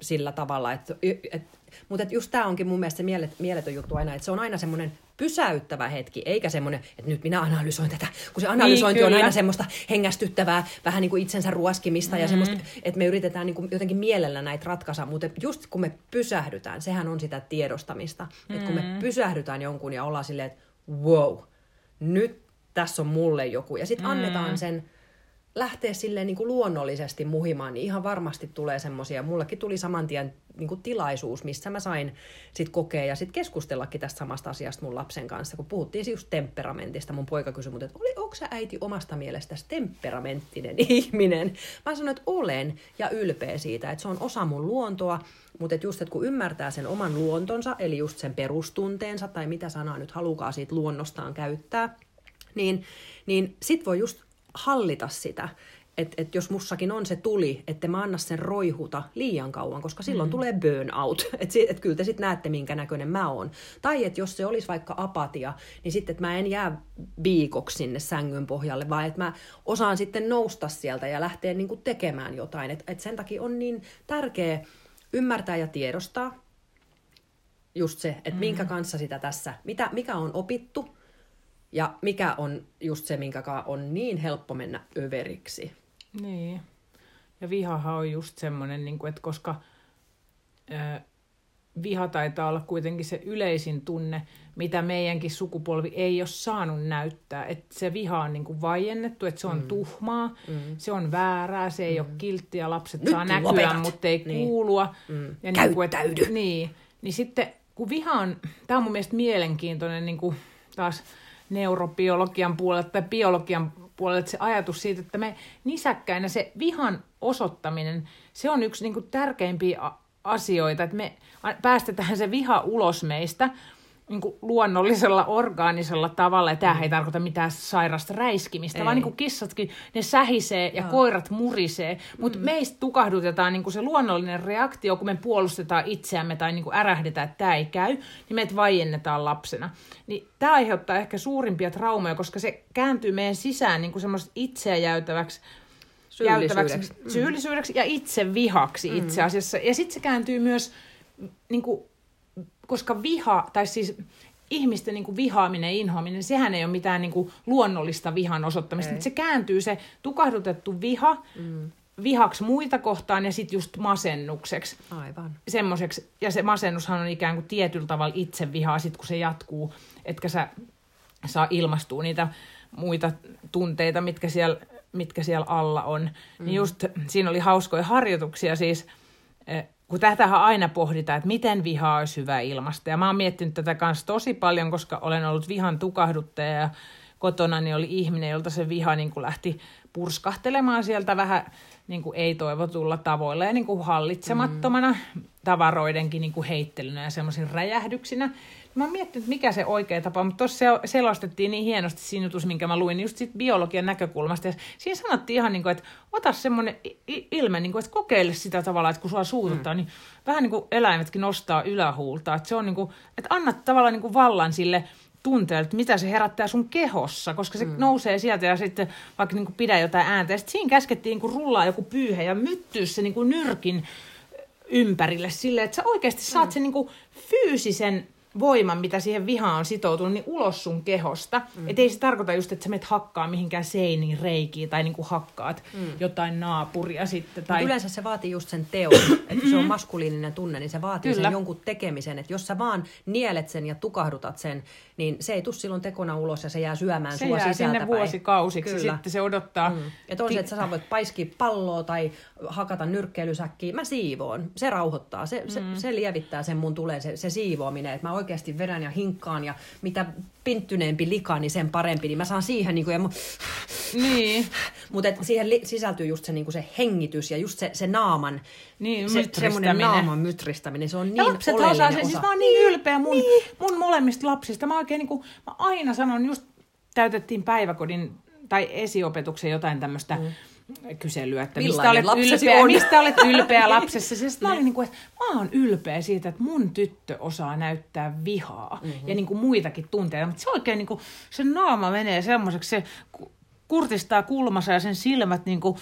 sillä tavalla, että, että mutta just tämä onkin mun mielestä se mieletön juttu aina, että se on aina semmoinen pysäyttävä hetki, eikä semmoinen, että nyt minä analysoin tätä, kun se analysointi niin, on aina semmoista hengästyttävää, vähän niin kuin itsensä ruoskimista mm-hmm. ja semmoista, että me yritetään niin kuin jotenkin mielellä näitä ratkaista, mutta just kun me pysähdytään, sehän on sitä tiedostamista, mm-hmm. että kun me mm. pysähdytään jonkun ja ollaan silleen, että wow, nyt tässä on mulle joku, ja sitten mm-hmm. annetaan sen lähteä silleen niin kuin luonnollisesti muhimaan, niin ihan varmasti tulee semmoisia. Mullekin tuli saman tien niin kuin tilaisuus, missä mä sain sit kokea ja sit keskustellakin tästä samasta asiasta mun lapsen kanssa, kun puhuttiin just temperamentista. Mun poika kysyi mut, että onko sä äiti omasta mielestäsi temperamenttinen ihminen? Mä sanoin, että olen ja ylpeä siitä, että se on osa mun luontoa, mutta just, että kun ymmärtää sen oman luontonsa, eli just sen perustunteensa, tai mitä sanaa nyt halukaa siitä luonnostaan käyttää, niin, niin sit voi just hallita sitä. Että et jos mussakin on se tuli, että mä anna sen roihuta liian kauan, koska silloin mm. tulee burnout. Että et kyllä te sitten näette, minkä näköinen mä oon. Tai että jos se olisi vaikka apatia, niin sitten, että mä en jää viikoksi sinne sängyn pohjalle, vaan että mä osaan sitten nousta sieltä ja lähteä niinku tekemään jotain. Että et sen takia on niin tärkeä ymmärtää ja tiedostaa just se, että mm. minkä kanssa sitä tässä, mitä, mikä on opittu, ja mikä on just se, minkä on niin helppo mennä överiksi. Niin. Ja vihahan on just semmoinen, niin kuin, että koska ö, viha taitaa olla kuitenkin se yleisin tunne, mitä meidänkin sukupolvi ei ole saanut näyttää. Että se viha on niin kuin vaiennettu, että se on mm. tuhmaa, mm. se on väärää, se ei mm. ole kilttiä, lapset Nyt saa näkyä, lopetat. mutta ei niin. kuulua. Mm. Ja niin kuin, että, niin, niin sitten kun viha on, tämä on mun mielestä mielenkiintoinen niin kuin taas neurobiologian puolelta tai biologian puolelta se ajatus siitä, että me nisäkkäinä se vihan osoittaminen, se on yksi niin kuin tärkeimpiä asioita, että me päästetään se viha ulos meistä, niin kuin luonnollisella, orgaanisella tavalla, ja tämähän mm. ei tarkoita mitään sairasta räiskimistä, ei. vaan niin kuin kissatkin, ne sähisee ja Joo. koirat murisee, mutta mm. meistä tukahdutetaan niin kuin se luonnollinen reaktio, kun me puolustetaan itseämme tai niin kuin ärähdetään, että tämä ei käy, niin meitä vaiennetaan lapsena. Niin tämä aiheuttaa ehkä suurimpia traumoja, koska se kääntyy meidän sisään niin kuin semmoista itseä jäytäväksi syyllisyydeksi. Mm. syyllisyydeksi ja itse vihaksi mm. itse asiassa. Ja sitten se kääntyy myös niin kuin koska viha, tai siis ihmisten niin kuin vihaaminen ja inhoaminen, sehän ei ole mitään niin kuin luonnollista vihan osoittamista. Se kääntyy se tukahdutettu viha mm. vihaksi muita kohtaan ja sitten just masennukseksi. Aivan. Semmoiseksi. Ja se masennushan on ikään kuin tietyllä tavalla itse vihaa, sit kun se jatkuu, etkä sä saa ilmastua niitä muita tunteita, mitkä siellä, mitkä siellä alla on. Niin mm. Niin just siinä oli hauskoja harjoituksia siis, eh, kun tätähän aina pohditaan, että miten viha olisi hyvä ilmasta. Ja mä oon miettinyt tätä kanssa tosi paljon, koska olen ollut vihan tukahduttaja ja kotona niin oli ihminen, jolta se viha niin kuin lähti purskahtelemaan sieltä vähän niin kuin ei-toivotulla tavoilla ja niin kuin hallitsemattomana mm. tavaroidenkin niin kuin heittelynä ja semmoisin räjähdyksinä. Mä oon miettinyt, mikä se oikea tapa, mutta tuossa selostettiin niin hienosti siinä jutussa, minkä mä luin, just siitä biologian näkökulmasta. Ja siinä sanottiin ihan niin kuin, että ota semmoinen ilme, niin kuin, että kokeile sitä tavalla, että kun sua suututtaa, mm. niin vähän niin kuin eläimetkin nostaa ylähuulta. Että se on niin kuin, että annat tavallaan niin kuin vallan sille tunteelle, että mitä se herättää sun kehossa, koska se mm. nousee sieltä ja sitten vaikka niin kuin pidä jotain ääntä. Ja sitten siinä käskettiin niin kuin rullaa joku pyyhe ja myttyä se niin kuin nyrkin ympärille silleen, että sä oikeasti saat mm. sen niin kuin fyysisen voiman, mitä siihen vihaan on sitoutunut, niin ulos sun kehosta. Mm. Että ei se tarkoita just, että sä menet hakkaa mihinkään seiniin reikiin tai niinku hakkaat mm. jotain naapuria sitten. Tai... yleensä se vaatii just sen teon. että se on maskuliininen tunne, niin se vaatii Kyllä. sen jonkun tekemisen. Että jos sä vaan nielet sen ja tukahdutat sen, niin se ei tule silloin tekona ulos ja se jää syömään se sua jää sinne vuosikausiksi Kyllä. sitten se odottaa. Mm. On se, että sä voit paiskia palloa tai hakata nyrkkeilysäkkiä. Mä siivoon. Se rauhoittaa. Se, mm. se, se lievittää sen mun tulee se, se siivoaminen. Että mä oikeasti vedän ja hinkkaan ja mitä pinttyneempi lika, niin sen parempi. Niin mä saan siihen niin kuin, ja mu... niin. Mutta siihen li- sisältyy just se, niin kuin se hengitys ja just se, se naaman, niin, se, semmoinen naaman mytristäminen. Se on niin ja lapset osaa sen. Siis mä oon niin ylpeä mun, niin. mun molemmista lapsista. Mä oikein niin kuin, mä aina sanon, just täytettiin päiväkodin tai esiopetuksen jotain tämmöistä mm kyselyä, että mistä olet, ylpeä, on? mistä olet ylpeä lapsessa. Siis mä olin niin kuin, että mä oon ylpeä siitä, että mun tyttö osaa näyttää vihaa mm-hmm. ja niin kuin muitakin tunteita. Mutta se oikein niin kuin, se naama menee semmoiseksi, se kurtistaa kulmassa ja sen silmät niin kuin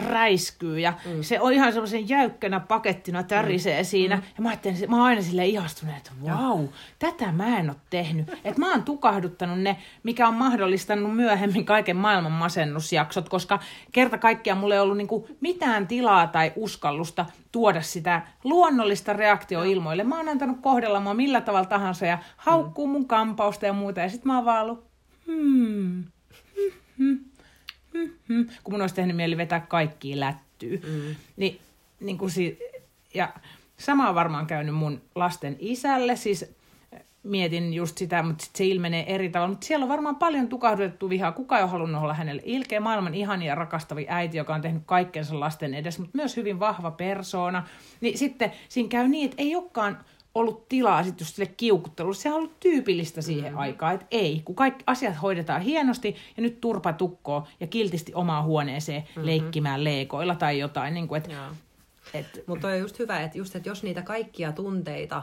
räiskyy ja mm. se on ihan semmoisen jäykkänä pakettina tärisee mm. siinä. Mm. Ja mä ajattelin, mä oon aina sille ihastunut, että vau, tätä mä en ole tehnyt. että mä oon tukahduttanut ne, mikä on mahdollistanut myöhemmin kaiken maailman masennusjaksot, koska kerta kaikkiaan mulla ei ollut niinku mitään tilaa tai uskallusta tuoda sitä luonnollista reaktioilmoille. Mä oon antanut kohdella mua millä tavalla tahansa ja haukkuu mun kampausta ja muuta. Ja sit mä oon vaan ollut, hmm, hmm, hmm mm, kun mun olisi tehnyt mieli vetää kaikki lättyy. Mm. Niin, niin kuin si- ja sama on varmaan käynyt mun lasten isälle, siis mietin just sitä, mutta sit se ilmenee eri tavalla. Mutta siellä on varmaan paljon tukahdutettu vihaa. Kuka ei ole halunnut olla hänelle ilkeä, maailman ihania rakastavi äiti, joka on tehnyt kaikkensa lasten edessä, mutta myös hyvin vahva persoona. Niin sitten siinä käy niin, että ei olekaan ollut tilaa sitten just sille kiukuttelulle. Se on ollut tyypillistä siihen mm. aikaan, että ei, kun kaikki asiat hoidetaan hienosti ja nyt turpa tukkoo ja kiltisti omaan huoneeseen mm-hmm. leikkimään leikoilla tai jotain. Niin kuin, että, et... Mutta on just hyvä, että, just, että jos niitä kaikkia tunteita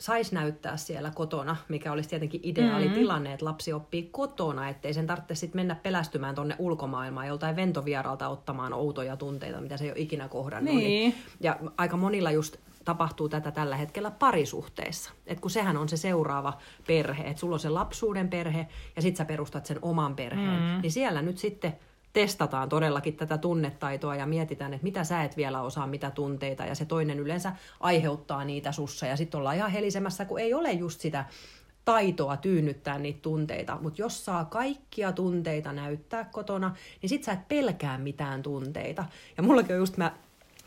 saisi näyttää siellä kotona, mikä olisi tietenkin ideaali mm-hmm. tilanne, että lapsi oppii kotona, ettei sen tarvitse sitten mennä pelästymään tuonne ulkomaailmaan joltain ventovieralta ottamaan outoja tunteita, mitä se ei ole ikinä kohdannut. Niin. Niin, ja aika monilla just tapahtuu tätä tällä hetkellä parisuhteessa. Et kun sehän on se seuraava perhe, että sulla on se lapsuuden perhe ja sit sä perustat sen oman perheen, mm. niin siellä nyt sitten testataan todellakin tätä tunnetaitoa ja mietitään, että mitä sä et vielä osaa, mitä tunteita, ja se toinen yleensä aiheuttaa niitä sussa, ja sitten ollaan ihan helisemässä, kun ei ole just sitä taitoa tyynnyttää niitä tunteita, mutta jos saa kaikkia tunteita näyttää kotona, niin sit sä et pelkää mitään tunteita. Ja mullakin on just, mä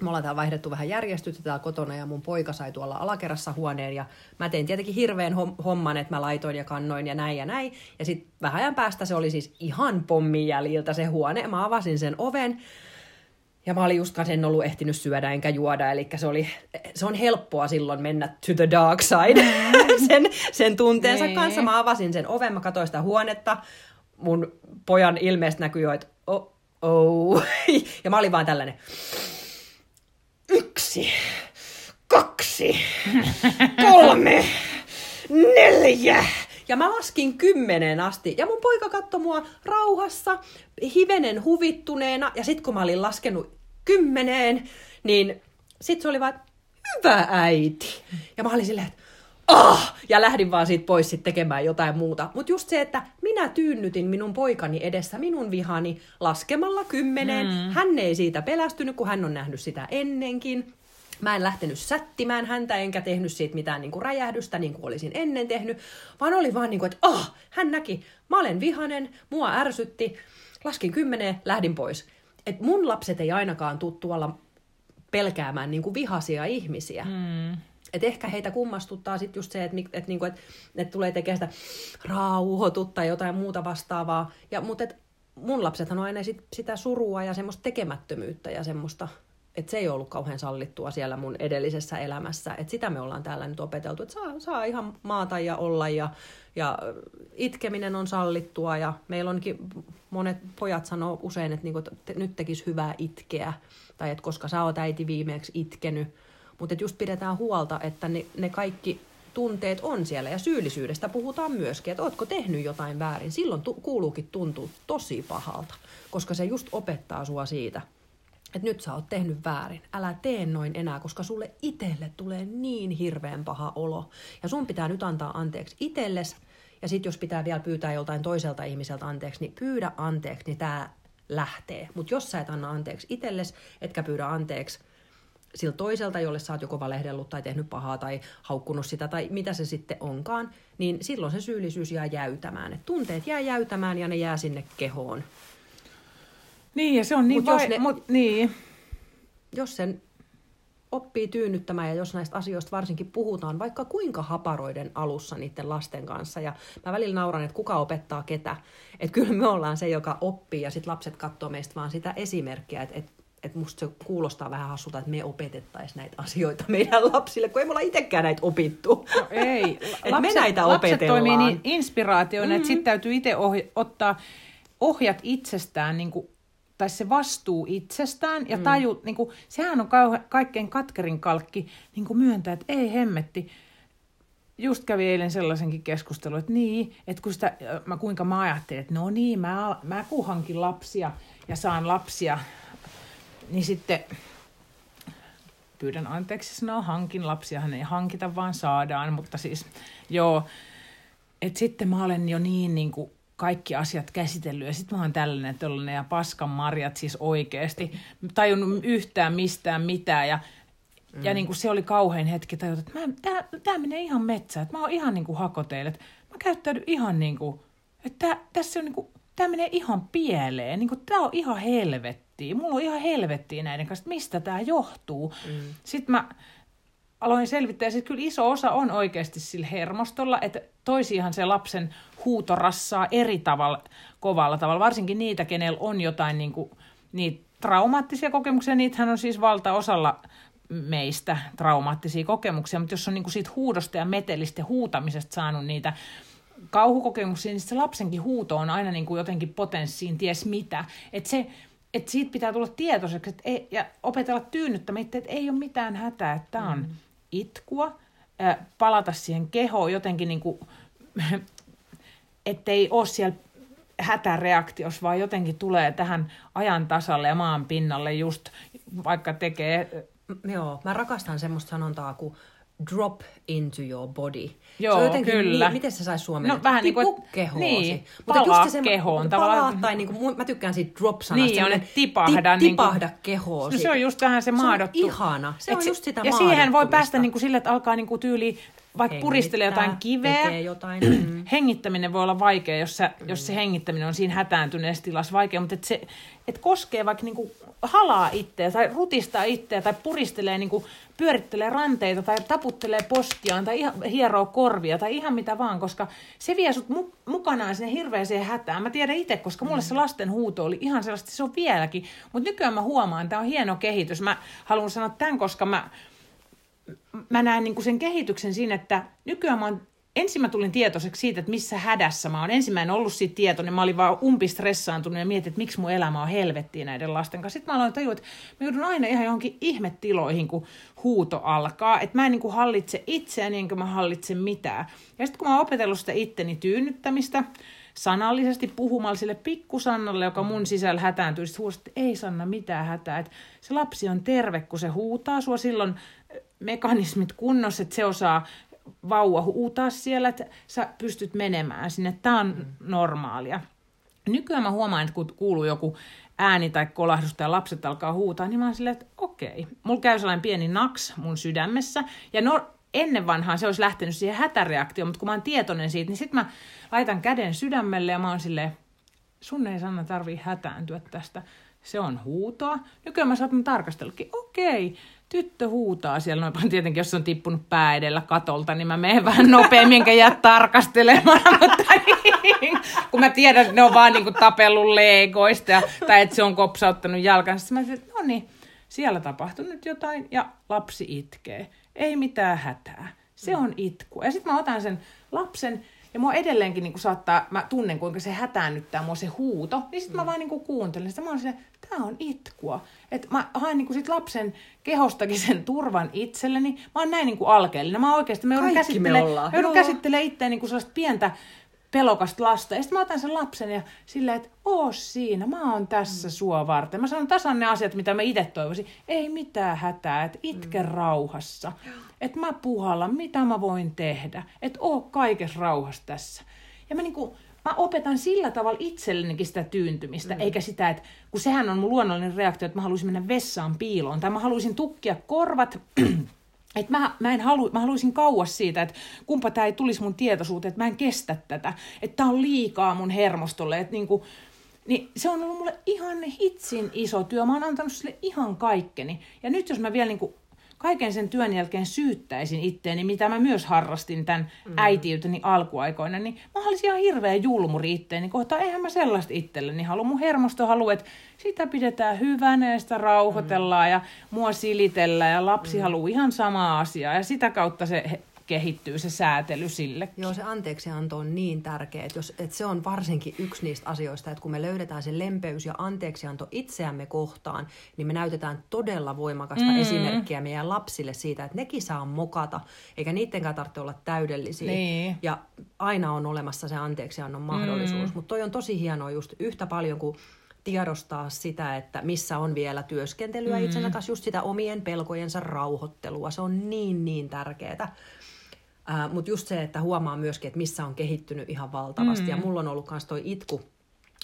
Me ollaan täällä vaihdettu vähän järjestystä täällä kotona ja mun poika sai tuolla alakerrassa huoneen ja mä tein tietenkin hirveän homman, että mä laitoin ja kannoin ja näin ja näin. Ja sitten vähän ajan päästä se oli siis ihan pommin jäljiltä se huone. Mä avasin sen oven ja mä olin just kanssa en ollut ehtinyt syödä enkä juoda, eli se, oli, se on helppoa silloin mennä to the dark side sen, sen tunteensa nee. kanssa. Mä avasin sen oven, mä katsoin sitä huonetta. Mun pojan ilmeestä näkyi jo, että oh, oh. ja mä olin vaan tällainen yksi, kaksi, kolme, neljä. Ja mä laskin kymmeneen asti. Ja mun poika katsoi mua rauhassa, hivenen huvittuneena. Ja sit kun mä olin laskenut kymmeneen, niin sit se oli vaan, hyvä äiti. Ja mä olin silleen, että ah! Ja lähdin vaan siitä pois sit tekemään jotain muuta. Mutta just se, että minä tyynnytin minun poikani edessä minun vihani laskemalla kymmeneen. Mm. Hän ei siitä pelästynyt, kun hän on nähnyt sitä ennenkin. Mä en lähtenyt sättimään häntä, enkä tehnyt siitä mitään niin kuin räjähdystä, niin kuin olisin ennen tehnyt, vaan oli vaan niin kuin, että ah, hän näki, mä olen vihanen, mua ärsytti, laskin kymmeneen, lähdin pois. Et mun lapset ei ainakaan tuu tuolla pelkäämään niin kuin vihaisia ihmisiä. Mm. Et ehkä heitä kummastuttaa sitten just se, että et, niinku, et, et tulee tekemään sitä rauhoitutta tai jotain muuta vastaavaa. Ja, mutta et mun lapsethan on aina sit, sitä surua ja semmoista tekemättömyyttä ja semmoista, että se ei ollut kauhean sallittua siellä mun edellisessä elämässä. Et sitä me ollaan täällä nyt opeteltu, että saa, saa ihan maata ja olla ja, ja itkeminen on sallittua ja meillä onkin monet pojat sanoo usein, että, niinku, että nyt tekisi hyvää itkeä tai että koska sä oot äiti viimeksi itkenyt, mutta just pidetään huolta, että ne, ne kaikki tunteet on siellä ja syyllisyydestä puhutaan myöskin, että ootko tehnyt jotain väärin. Silloin tu- kuuluukin tuntua tosi pahalta, koska se just opettaa sua siitä, että nyt sä oot tehnyt väärin. Älä tee noin enää, koska sulle itselle tulee niin hirveän paha olo. Ja sun pitää nyt antaa anteeksi itselles. Ja sitten jos pitää vielä pyytää joltain toiselta ihmiseltä anteeksi, niin pyydä anteeksi, niin tämä lähtee. Mutta jos sä et anna anteeksi itsellesi, etkä pyydä anteeksi siltä toiselta, jolle sä oot joko valehdellut tai tehnyt pahaa tai haukkunut sitä tai mitä se sitten onkaan, niin silloin se syyllisyys jää jäytämään. Et tunteet jää jäytämään ja ne jää sinne kehoon. Niin, ja se on niin, mut vai... jos, ne, mut, niin. jos sen oppii tyynnyttämään ja jos näistä asioista varsinkin puhutaan vaikka kuinka haparoiden alussa niiden lasten kanssa. Ja mä välillä nauran, että kuka opettaa ketä. Että kyllä me ollaan se, joka oppii ja sitten lapset katsoo meistä vaan sitä esimerkkiä, että, että että musta se kuulostaa vähän hassulta, että me opetettaisiin näitä asioita meidän lapsille, kun ei me olla itsekään näitä opittu. No ei. lapset, me näitä lapset toimii niin inspiraatioina, mm-hmm. että sitten täytyy itse ohja- ottaa ohjat itsestään, niin kuin, tai se vastuu itsestään, ja mm. taju, niin kuin, sehän on kauhe, kaikkein katkerin kalkki niin kuin myöntää, että ei hemmetti, just kävi eilen sellaisenkin keskustelun, että niin, että kun sitä, mä, kuinka mä ajattelin, että no niin, mä, mä kuhankin lapsia ja saan lapsia niin sitten pyydän anteeksi sanoa hankin lapsiahan ei hankita, vaan saadaan, mutta siis joo, että sitten mä olen jo niin, niin kuin kaikki asiat käsitellyt ja sitten mä oon tällainen, tällainen ja paskan marjat siis oikeasti. Tajunnut yhtään mistään mitään ja, mm. ja niin kuin se oli kauhein hetki tajuta, että tämä menee ihan metsään, että mä oon ihan niin kuin hakoteille, että mä käyttäydyn ihan niin kuin, että tässä on niin kuin, tämä menee ihan pieleen, niin kuin, tämä on ihan helvetti helvettiä. Mulla on ihan helvettiä näiden kanssa, että mistä tämä johtuu. Mm. Sitten mä aloin selvittää, että kyllä iso osa on oikeasti sillä hermostolla, että toisiinhan se lapsen huuto rassaa eri tavalla, kovalla tavalla, varsinkin niitä, kenellä on jotain niin kuin, niitä traumaattisia kokemuksia, niitähän on siis valtaosalla meistä traumaattisia kokemuksia, mutta jos on niin kuin siitä huudosta ja metelistä ja huutamisesta saanut niitä kauhukokemuksia, niin se lapsenkin huuto on aina niin kuin jotenkin potenssiin, ties mitä. Että se, että siitä pitää tulla tietoiseksi että ei, ja opetella tyynnyttämään, että ei ole mitään hätää, että tämä on mm. itkua, ää, palata siihen kehoon jotenkin niin kuin, ettei ole siellä hätäreaktiossa, vaan jotenkin tulee tähän ajan tasalle ja maan pinnalle just, vaikka tekee... Joo, mä rakastan semmoista sanontaa kuin drop into your body. Joo, se on kyllä. Niin, miten se saisi suomen? No vähän niin kuin, kehoosi. Niin, Mutta palaa just se kehoon. Palaa, tai niin kuin, mä tykkään siitä drop-sanasta. Niin, on, että tipahda. Ti, tipahda niin kuin, kehoosi. No se on just vähän se maadottu. Se on ihana. Se on se, just sitä Ja siihen voi päästä niin kuin sille, että alkaa niin kuin tyyli vaikka puristelee jotain kiveä, jotain. Mm. hengittäminen voi olla vaikea, jos, sä, mm. jos se hengittäminen on siinä hätääntyneessä tilassa vaikea, mutta et se et koskee vaikka niinku halaa itseä tai rutistaa itseä tai puristelee, niinku, pyörittelee ranteita tai taputtelee poskiaan tai ihan, hieroo korvia tai ihan mitä vaan, koska se vie sut mu- mukanaan sinne hirveäseen hätään. Mä tiedän itse, koska mulle se lasten huuto oli ihan sellaista, se on vieläkin, mutta nykyään mä huomaan, että tämä on hieno kehitys. Mä haluan sanoa tämän, koska mä mä näen niin sen kehityksen siinä, että nykyään mä oon ensin mä tulin tietoiseksi siitä, että missä hädässä mä oon. Ensimmäinen ollut siitä tietoinen, mä olin vaan umpistressaantunut ja mietin, että miksi mun elämä on helvettiä näiden lasten kanssa. Sitten mä aloin tajua, että mä joudun aina ihan johonkin ihmetiloihin, kun huuto alkaa. Että mä en niin kuin hallitse itseäni, enkä mä hallitse mitään. Ja sitten kun mä oon opetellut sitä itteni tyynnyttämistä, sanallisesti puhumalla sille pikkusannalle, joka mun sisällä hätääntyy, sitten huusi, että ei Sanna mitään hätää. Että se lapsi on terve, kun se huutaa sua silloin mekanismit kunnossa, että se osaa vauva huutaa siellä, että sä pystyt menemään sinne. Tämä on mm. normaalia. Nykyään mä huomaan, että kun kuuluu joku ääni tai kolahdus tai lapset alkaa huutaa, niin mä oon silleen, että okei. Mulla käy sellainen pieni naks mun sydämessä. Ja no, ennen vanhaan se olisi lähtenyt siihen hätäreaktioon, mutta kun mä oon tietoinen siitä, niin sitten mä laitan käden sydämelle ja mä oon silleen, sun ei Sanna tarvii hätääntyä tästä. Se on huutoa. Nykyään mä saatan tarkastellakin, okei, tyttö huutaa siellä, noin tietenkin jos on tippunut pää edellä katolta, niin mä menen vähän nopeammin enkä jää tarkastelemaan, mutta niin, kun mä tiedän, että ne on vaan niin tapellut leegoista ja, tai että se on kopsauttanut jalkansa, mä sanoin, että no niin, siellä tapahtui nyt jotain ja lapsi itkee. Ei mitään hätää. Se on itku. Ja sitten mä otan sen lapsen ja mua edelleenkin niin saattaa, mä tunnen kuinka se hätäännyttää mua se huuto, niin sitten mä vaan niin kuuntelen sitä. Mä oon tämä on itkua. Että mä haen niin sit lapsen kehostakin sen turvan itselleni. Mä oon näin niin alkeellinen. Mä oikeasti, mä joudun käsittelemään käsittele itseäni niin sellaista pientä pelokasta lasta. Ja sitten mä otan sen lapsen ja silleen, että oo siinä, mä oon tässä mm. sua varten. Mä sanon tasan ne asiat, mitä mä itse toivoisin. Ei mitään hätää, että itke mm. rauhassa. Että mä puhallan, mitä mä voin tehdä. Että oo kaikessa rauhassa tässä. Ja mä niinku, mä opetan sillä tavalla itsellenikin sitä tyyntymistä, mm. eikä sitä, että kun sehän on mun luonnollinen reaktio, että mä haluaisin mennä vessaan piiloon, tai mä haluaisin tukkia korvat, että mä, mä, en halu, mä haluaisin kauas siitä, että kumpa tämä ei tulisi mun tietoisuuteen, että mä en kestä tätä, että tämä on liikaa mun hermostolle, että niinku, niin se on ollut mulle ihan hitsin iso työ. Mä oon antanut sille ihan kaikkeni. Ja nyt jos mä vielä niinku kaiken sen työn jälkeen syyttäisin itteeni, mitä mä myös harrastin tämän mm. äitiyteni alkuaikoina, niin mä olisin ihan hirveä julmuri itteeni kohtaan. Eihän mä sellaista itselleni halua. Mun hermosto haluaa, että sitä pidetään hyvänä ja sitä rauhoitellaan mm. ja mua silitellään ja lapsi mm. haluaa ihan samaa asiaa. Ja sitä kautta se kehittyy se säätely sille. Joo, se anteeksianto on niin tärkeä, että, jos, että se on varsinkin yksi niistä asioista, että kun me löydetään se lempeys ja anteeksianto itseämme kohtaan, niin me näytetään todella voimakasta mm. esimerkkiä meidän lapsille siitä, että nekin saa mokata, eikä niidenkään tarvitse olla täydellisiä. Niin. Ja aina on olemassa se anteeksiannon mahdollisuus. Mm. Mutta toi on tosi hienoa just yhtä paljon kuin tiedostaa sitä, että missä on vielä työskentelyä mm. itsensä kanssa, just sitä omien pelkojensa rauhoittelua. Se on niin, niin tärkeää. Uh, Mutta just se, että huomaa myöskin, että missä on kehittynyt ihan valtavasti. Mm. Ja mulla on ollut myös toi itku,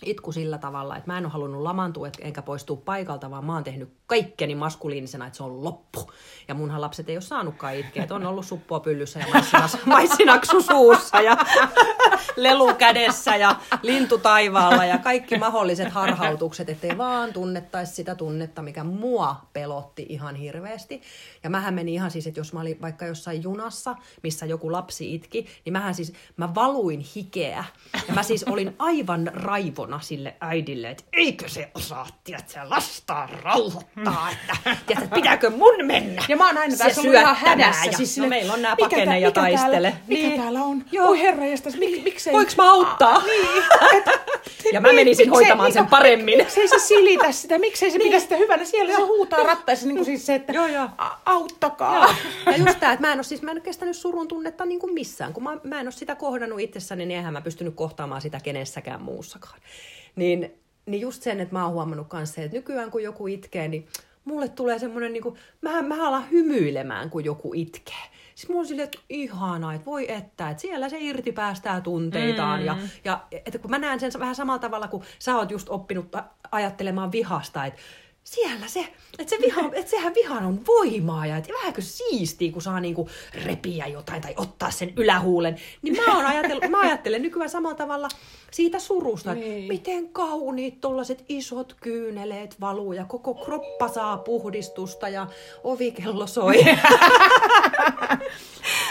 itku sillä tavalla, että mä en ole halunnut lamantua enkä poistua paikalta, vaan mä oon tehnyt kaikkeni maskuliinisena, että se on loppu. Ja munhan lapset ei ole saanutkaan itkeä, että on ollut suppua pyllyssä ja maissinaksu suussa ja lelu kädessä ja lintu taivaalla ja kaikki mahdolliset harhautukset, ettei vaan tunnettaisi sitä tunnetta, mikä mua pelotti ihan hirveästi. Ja mähän meni ihan siis, että jos mä olin vaikka jossain junassa, missä joku lapsi itki, niin mähän siis, mä valuin hikeä. Ja mä siis olin aivan raivona sille äidille, että eikö se osaa, tiedätkö, lastaa rauhoittaa, että tiedätkö, pitääkö mun mennä. Ja mä oon aina tässä ollut ihan hädässä. Ja, siis sille, no meillä on nämä pakene ja taistele. Täällä, mikä niin. täällä on? Joo. Oi herra mik, miksei... Voinko mä auttaa? Ah, niin. ja mä menisin miksei, hoitamaan sen paremmin. Miksei se silitä sitä, miksei se niin. pidä sitä hyvänä. Siellä se huutaa rattaissa niin kuin siis se, että joo, joo. auttakaa. Joo. Ja just tämä, että mä en ole, siis, mä en ole kestänyt surun tunnetta niin kuin missään. Kun mä, mä en ole sitä kohdannut itsessäni, niin eihän mä pystynyt kohtaamaan sitä kenessäkään muussakaan. Niin, niin just sen, että mä oon huomannut kanssa, että nykyään kun joku itkee, niin mulle tulee semmoinen, niin kuin, mä, mä alan hymyilemään, kun joku itkee. Siis mulla on silleen, että ihanaa, että voi että, että siellä se irti päästää tunteitaan. Mm. Ja, ja että kun mä näen sen vähän samalla tavalla, kun sä oot just oppinut ajattelemaan vihasta, että siellä se, että se viha, että sehän vihan on voimaa ja että vähänkö siistiä, kun saa niinku repiä jotain tai ottaa sen ylähuulen. Niin mä, oon ajatellut, mä ajattelen nykyään samalla tavalla siitä surusta, että Niin. miten kauniit tollaset isot kyyneleet valuu ja koko kroppa saa puhdistusta ja ovikello soi.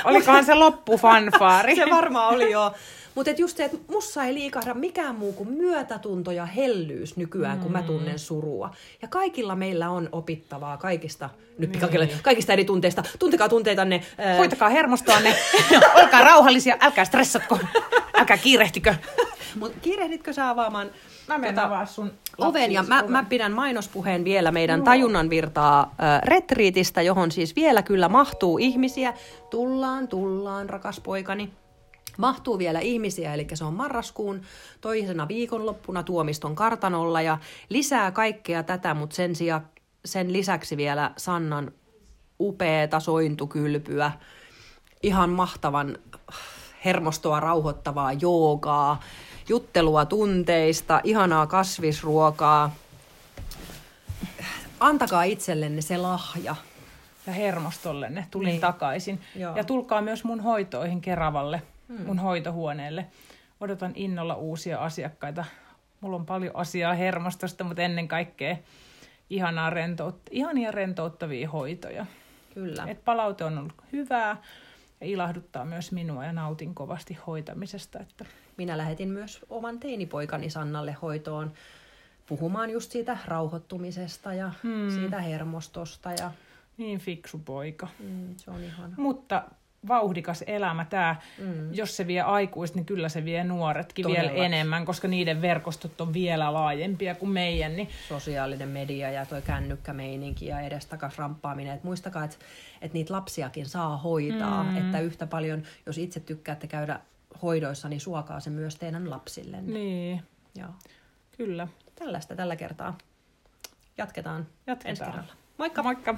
Olikohan se loppufanfaari? se varmaan oli jo. Mutta just se, että mussa ei liikahda mikään muu kuin myötätunto ja hellyys nykyään, kun mä tunnen surua. Ja kaikilla meillä on opittavaa kaikista, nyt pikakelle, kaikista eri tunteista. Tuntekaa tunteitanne. ää, Hoitakaa hermostoanne, olkaa rauhallisia, älkää stressatko, älkää kiirehtikö. Mut kiirehditkö sä avaamaan Mä menen tota, avaa sun oven ja mä, mä pidän mainospuheen vielä meidän tajunnan virtaa äh, retriitistä, johon siis vielä kyllä mahtuu ihmisiä. Tullaan, tullaan, rakas poikani. Mahtuu vielä ihmisiä, eli se on marraskuun toisena viikonloppuna Tuomiston kartanolla ja lisää kaikkea tätä, mutta sen, sija, sen lisäksi vielä Sannan upeeta sointukylpyä, ihan mahtavan hermostoa rauhoittavaa joogaa, juttelua tunteista, ihanaa kasvisruokaa. Antakaa itsellenne se lahja. ja hermostollenne. Tulin Niin. takaisin. Joo. Ja tulkaa myös mun hoitoihin Keravalle, hmm. mun hoitohuoneelle. Odotan innolla uusia asiakkaita. Mulla on paljon asiaa hermostosta, mutta ennen kaikkea ihanaa rentout- ihania rentouttavia hoitoja. Kyllä. Et palaute on ollut hyvää ja ilahduttaa myös minua ja nautin kovasti hoitamisesta. Että Minä lähetin myös oman teinipoikani Sannalle hoitoon puhumaan just siitä rauhoittumisesta ja hmm. siitä hermostosta. Ja, niin fiksu poika. mm, se on ihana. Mutta vauhdikas elämä tämä, mm. jos se vie aikuiset, niin kyllä se vie nuoretkin Todellakin. vielä enemmän, koska niiden verkostot on vielä laajempia kuin meidän. Niin Sosiaalinen media ja toi kännykkämeininki ja edestakas ramppaaminen. Et muistakaa, että et niitä lapsiakin saa hoitaa. Mm. Että yhtä paljon, jos itse tykkäätte käydä hoidoissa, niin suokaa se myös teidän lapsillenne. niin, Joo. kyllä. Tällaista tällä kertaa. Jatketaan, Jatketaan. ensi kerralla. Moikka! Moikka!